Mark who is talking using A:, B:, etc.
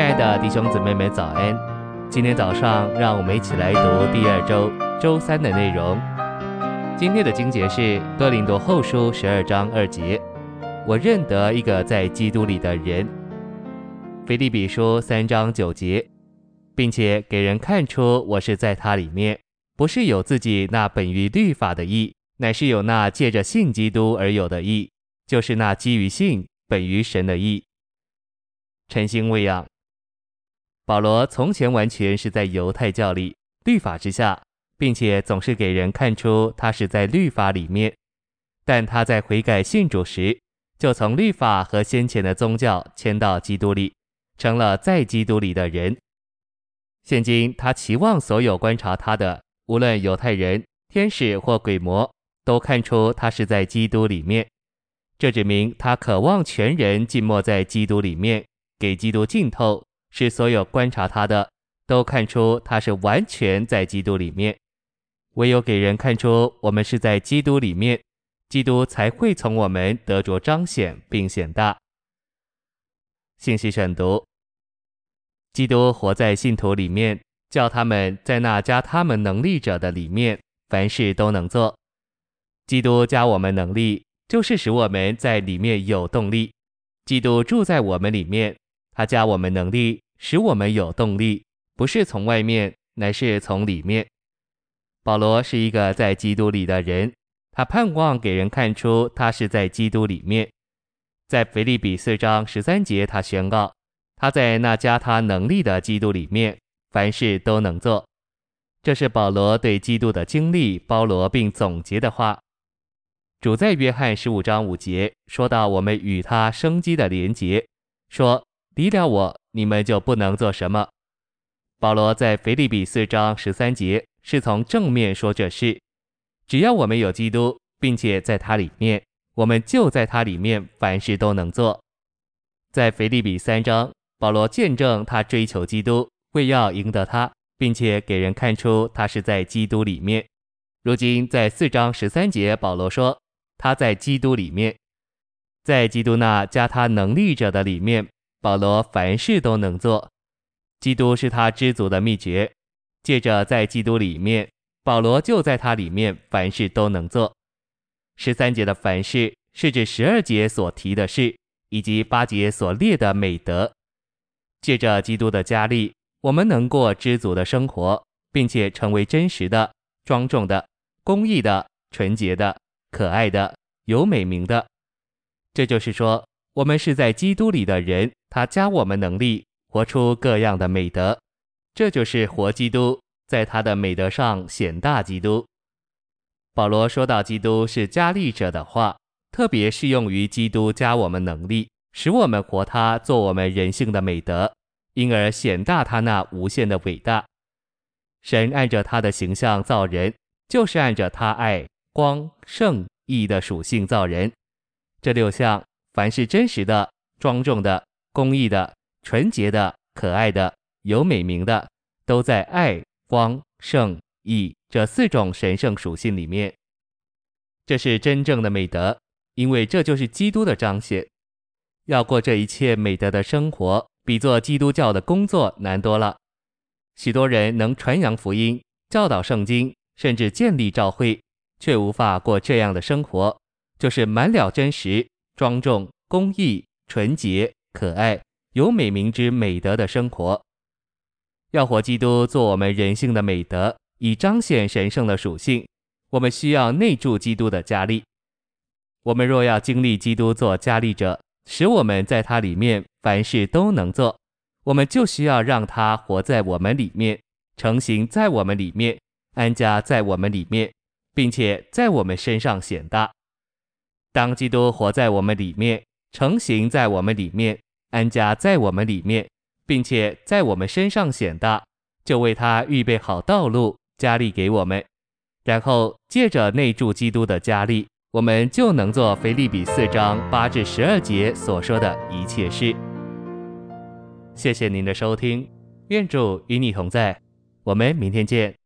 A: 亲爱的弟兄姊妹们，早安！今天早上，让我们一起来读第二周周三的内容。今天的经节是《哥林多后书》十二章二节。我认得一个在基督里的人，《腓立比书》三章九节，并且给人看出我是在他里面，不是有自己那本于律法的义，乃是有那借着信基督而有的义，就是那基于信、本于神的义。晨星喂养。保罗从前完全是在犹太教里律法之下，并且总是给人看出他是在律法里面。但他在悔改信主时，就从律法和先前的宗教迁到基督里，成了在基督里的人。现今他期望所有观察他的，无论犹太人、天使或鬼魔，都看出他是在基督里面。这指明他渴望全人浸没在基督里面，给基督浸透。使所有观察他的都看出他是完全在基督里面。唯有给人看出我们是在基督里面，基督才会从我们得着彰显并显大。信息选读：基督活在信徒里面，叫他们在那加他们能力者的里面，凡事都能做。基督加我们能力，就是使我们在里面有动力。基督住在我们里面。他加我们能力，使我们有动力，不是从外面，乃是从里面。保罗是一个在基督里的人，他盼望给人看出他是在基督里面。在腓立比四章十三节，他宣告他在那加他能力的基督里面，凡事都能做。这是保罗对基督的经历包罗并总结的话。主在约翰十五章五节说到我们与他生机的连结，说。离了我，你们就不能做什么。保罗在腓立比四章十三节是从正面说这事。只要我们有基督，并且在他里面，我们就在他里面，凡事都能做。在腓立比三章，保罗见证他追求基督，为要赢得他，并且给人看出他是在基督里面。如今在四章十三节，保罗说他在基督里面，在基督那加他能力者的里面。保罗凡事都能做，基督是他知足的秘诀。借着在基督里面，保罗就在他里面，凡事都能做。十三节的凡事是指十二节所提的事，以及八节所列的美德。借着基督的加力，我们能过知足的生活，并且成为真实的、庄重的、公义的、纯洁的、可爱的、有美名的。这就是说，我们是在基督里的人。他加我们能力，活出各样的美德，这就是活基督，在他的美德上显大基督。保罗说到基督是加力者的话，特别适用于基督加我们能力，使我们活他做我们人性的美德，因而显大他那无限的伟大。神按着他的形象造人，就是按着他爱、光、圣、义的属性造人。这六项，凡是真实的、庄重的。公义的、纯洁的、可爱的、有美名的，都在爱、光、圣、义这四种神圣属性里面。这是真正的美德，因为这就是基督的彰显。要过这一切美德的生活，比做基督教的工作难多了。许多人能传扬福音、教导圣经，甚至建立教会，却无法过这样的生活，就是满了真实、庄重、公义、纯洁。可爱、有美名之美德的生活，要活基督做我们人性的美德，以彰显神圣的属性。我们需要内住基督的加力。我们若要经历基督做加力者，使我们在他里面凡事都能做，我们就需要让他活在我们里面，成型在我们里面，安家在我们里面，并且在我们身上显大。当基督活在我们里面。成形在我们里面，安家在我们里面，并且在我们身上显大，就为他预备好道路，加力给我们。然后借着内住基督的加力，我们就能做腓利比四章八至十二节所说的一切事。谢谢您的收听，愿主与你同在，我们明天见。